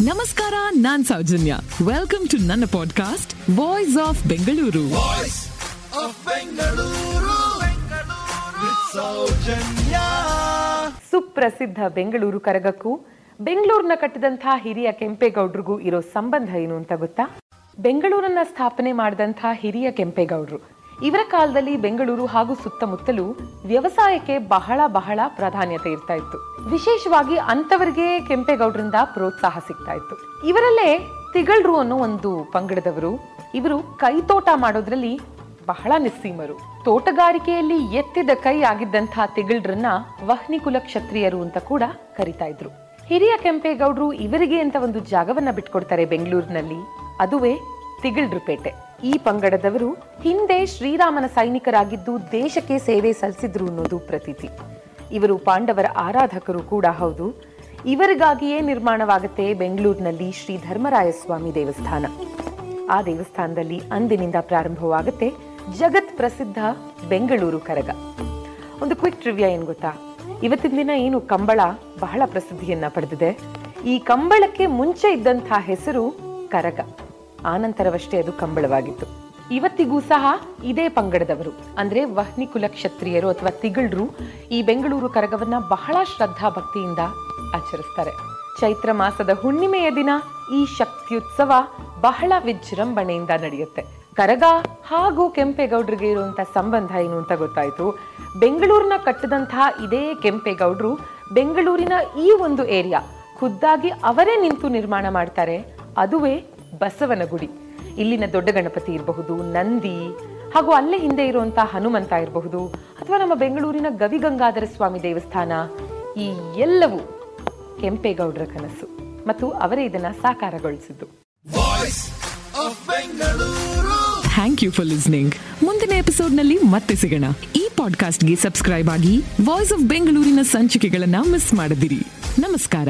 ನಮಸ್ಕಾರ ನಾನ್ Soujanya. Welcome to ನನ್ನ ಪಾಡ್ಕಾಸ್ಟ್ ವಾಯ್ಸ್ ಆಫ್ ಬೆಂಗಳೂರು ಸುಪ್ರಸಿದ್ಧ ಬೆಂಗಳೂರು ಕರಗಕ್ಕೂ ಬೆಂಗಳೂರನ್ನ ಕಟ್ಟಿದಂತಹ ಹಿರಿಯ ಕೆಂಪೇಗೌಡ್ರಿಗೂ ಇರೋ ಸಂಬಂಧ ಏನು ಅಂತ ಗೊತ್ತಾ? ಬೆಂಗಳೂರನ್ನ ಸ್ಥಾಪನೆ ಮಾಡಿದಂತಹ ಹಿರಿಯ ಕೆಂಪೇಗೌಡರು. ಇವರ ಕಾಲದಲ್ಲಿ ಬೆಂಗಳೂರು ಹಾಗೂ ಸುತ್ತಮುತ್ತಲು ವ್ಯವಸಾಯಕ್ಕೆ ಬಹಳ ಬಹಳ ಪ್ರಾಧಾನ್ಯತೆ ಇರ್ತಾ ಇತ್ತು. ವಿಶೇಷವಾಗಿ ಅಂತವರಿಗೆ ಕೆಂಪೇಗೌಡರಿಂದ ಪ್ರೋತ್ಸಾಹ ಸಿಗ್ತಾ ಇತ್ತು. ಇವರಲ್ಲೇ ತಿಗಳರು ಅನ್ನೋ ಒಂದು ಪಂಗಡದವರು, ಇವರು ಕೈತೋಟ ಮಾಡೋದ್ರಲ್ಲಿ ಬಹಳ ನಿಸ್ಸೀಮರು. ತೋಟಗಾರಿಕೆಯಲ್ಲಿ ಎತ್ತಿದ ಕೈ ಆಗಿದ್ದಂತಹ ತಿಗಳರನ್ನ ವಹ್ನಿ ಕುಲ ಕ್ಷತ್ರಿಯರು ಅಂತ ಕೂಡ ಕರಿತಾ ಇದ್ರು. ಹಿರಿಯ ಕೆಂಪೇಗೌಡರು ಇವರಿಗೆ ಅಂತ ಒಂದು ಜಾಗವನ್ನ ಬಿಟ್ಕೊಡ್ತಾರೆ ಬೆಂಗಳೂರಿನಲ್ಲಿ. ಅದುವೇ ತಿಗಳ್ರುಪೇಟೆ ಈ ಪಂಗಡದವರು ಹಿಂದೆ ಶ್ರೀರಾಮನ ಸೈನಿಕರಾಗಿದ್ದು ದೇಶಕ್ಕೆ ಸೇವೆ ಸಲ್ಲಿಸಿದ್ರು ಅನ್ನೋದು ಪ್ರತೀತಿ. ಇವರು ಪಾಂಡವರ ಆರಾಧಕರು ಕೂಡ ಹೌದು. ಇವರಿಗಾಗಿಯೇ ನಿರ್ಮಾಣವಾಗುತ್ತೆ ಬೆಂಗಳೂರಿನಲ್ಲಿ ಶ್ರೀ ಧರ್ಮರಾಯಸ್ವಾಮಿ ದೇವಸ್ಥಾನ. ಆ ದೇವಸ್ಥಾನದಲ್ಲಿ ಅಂದಿನಿಂದ ಪ್ರಾರಂಭವಾಗುತ್ತೆ ಜಗತ್ ಪ್ರಸಿದ್ಧ ಬೆಂಗಳೂರು ಕರಗ. ಒಂದು ಕ್ವಿಕ್ ಟ್ರಿವ್ಯಾ ಏನು ಗೊತ್ತಾ? ಇವತ್ತಿನ ದಿನ ಏನು ಕಂಬಳ ಬಹಳ ಪ್ರಸಿದ್ಧಿಯನ್ನ ಪಡೆದಿದೆ. ಈ ಕಂಬಳಕ್ಕೆ ಮುಂಚೆ ಇದ್ದಂತಹ ಹೆಸರು ಕರಗ. ಆನಂತರವಷ್ಟೇ ಅದು ಕಂಬಳವಾಗಿತ್ತು. ಇವತ್ತಿಗೂ ಸಹ ಇದೇ ಪಂಗಡದವರು, ಅಂದ್ರೆ ವಹ್ನಿ ಕುಲ ಕ್ಷತ್ರಿಯರು ಅಥವಾ ತಿಗಳರು, ಈ ಬೆಂಗಳೂರು ಕರಗವನ್ನ ಬಹಳ ಶ್ರದ್ಧಾ ಭಕ್ತಿಯಿಂದ ಆಚರಿಸ್ತಾರೆ. ಚೈತ್ರ ಮಾಸದ ಹುಣ್ಣಿಮೆಯ ದಿನ ಈ ಶಕ್ತಿಯುತ್ಸವ ಬಹಳ ವಿಜೃಂಭಣೆಯಿಂದ ನಡೆಯುತ್ತೆ. ಕರಗ ಹಾಗೂ ಕೆಂಪೇಗೌಡರಿಗೆ ಇರುವಂತ ಸಂಬಂಧ ಏನು ಅಂತ ಗೊತ್ತಾಯ್ತು? ಬೆಂಗಳೂರಿನ ಕಟ್ಟದಂತಹ ಇದೇ ಕೆಂಪೇಗೌಡರು ಬೆಂಗಳೂರಿನ ಈ ಒಂದು ಏರಿಯಾ ಖುದ್ದಾಗಿ ಅವರೇ ನಿಂತು ನಿರ್ಮಾಣ ಮಾಡ್ತಾರೆ. ಅದುವೇ ಬಸವನ ಗುಡಿ ಇಲ್ಲಿನ ದೊಡ್ಡ ಗಣಪತಿ ಇರಬಹುದು ನಂದಿ ಹಾಗೂ ಅಲ್ಲೇ ಹಿಂದೆ ಇರುವಂತಹ ಹನುಮಂತ ಇರಬಹುದು ಅಥವಾ ನಮ್ಮ ಬೆಂಗಳೂರಿನ ಗವಿಗಂಗಾಧರ ಸ್ವಾಮಿ ದೇವಸ್ಥಾನ ಈ ಎಲ್ಲವೂ ಕೆಂಪೇಗೌಡರ ಕನಸು ಮತ್ತು ಅವರೇ ಇದನ್ನ ಸಾಕಾರಗೊಳಿಸಿದ್ದು. ಥ್ಯಾಂಕ್ ಯು ಫಾರ್ ಲಿಸ್ನಿಂಗ್ ಮುಂದಿನ ಎಪಿಸೋಡ್ನಲ್ಲಿ ಮತ್ತೆ ಸಿಗೋಣ. ಈ ಪಾಡ್ಕಾಸ್ಟ್ಗೆ ಸಬ್ಸ್ಕ್ರೈಬ್ ಆಗಿ ವಾಯ್ಸ್ ಆಫ್ ಬೆಂಗಳೂರಿನ ಸಂಚಿಕೆಗಳನ್ನು ಮಿಸ್ ಮಾಡದಿರಿ. ನಮಸ್ಕಾರ.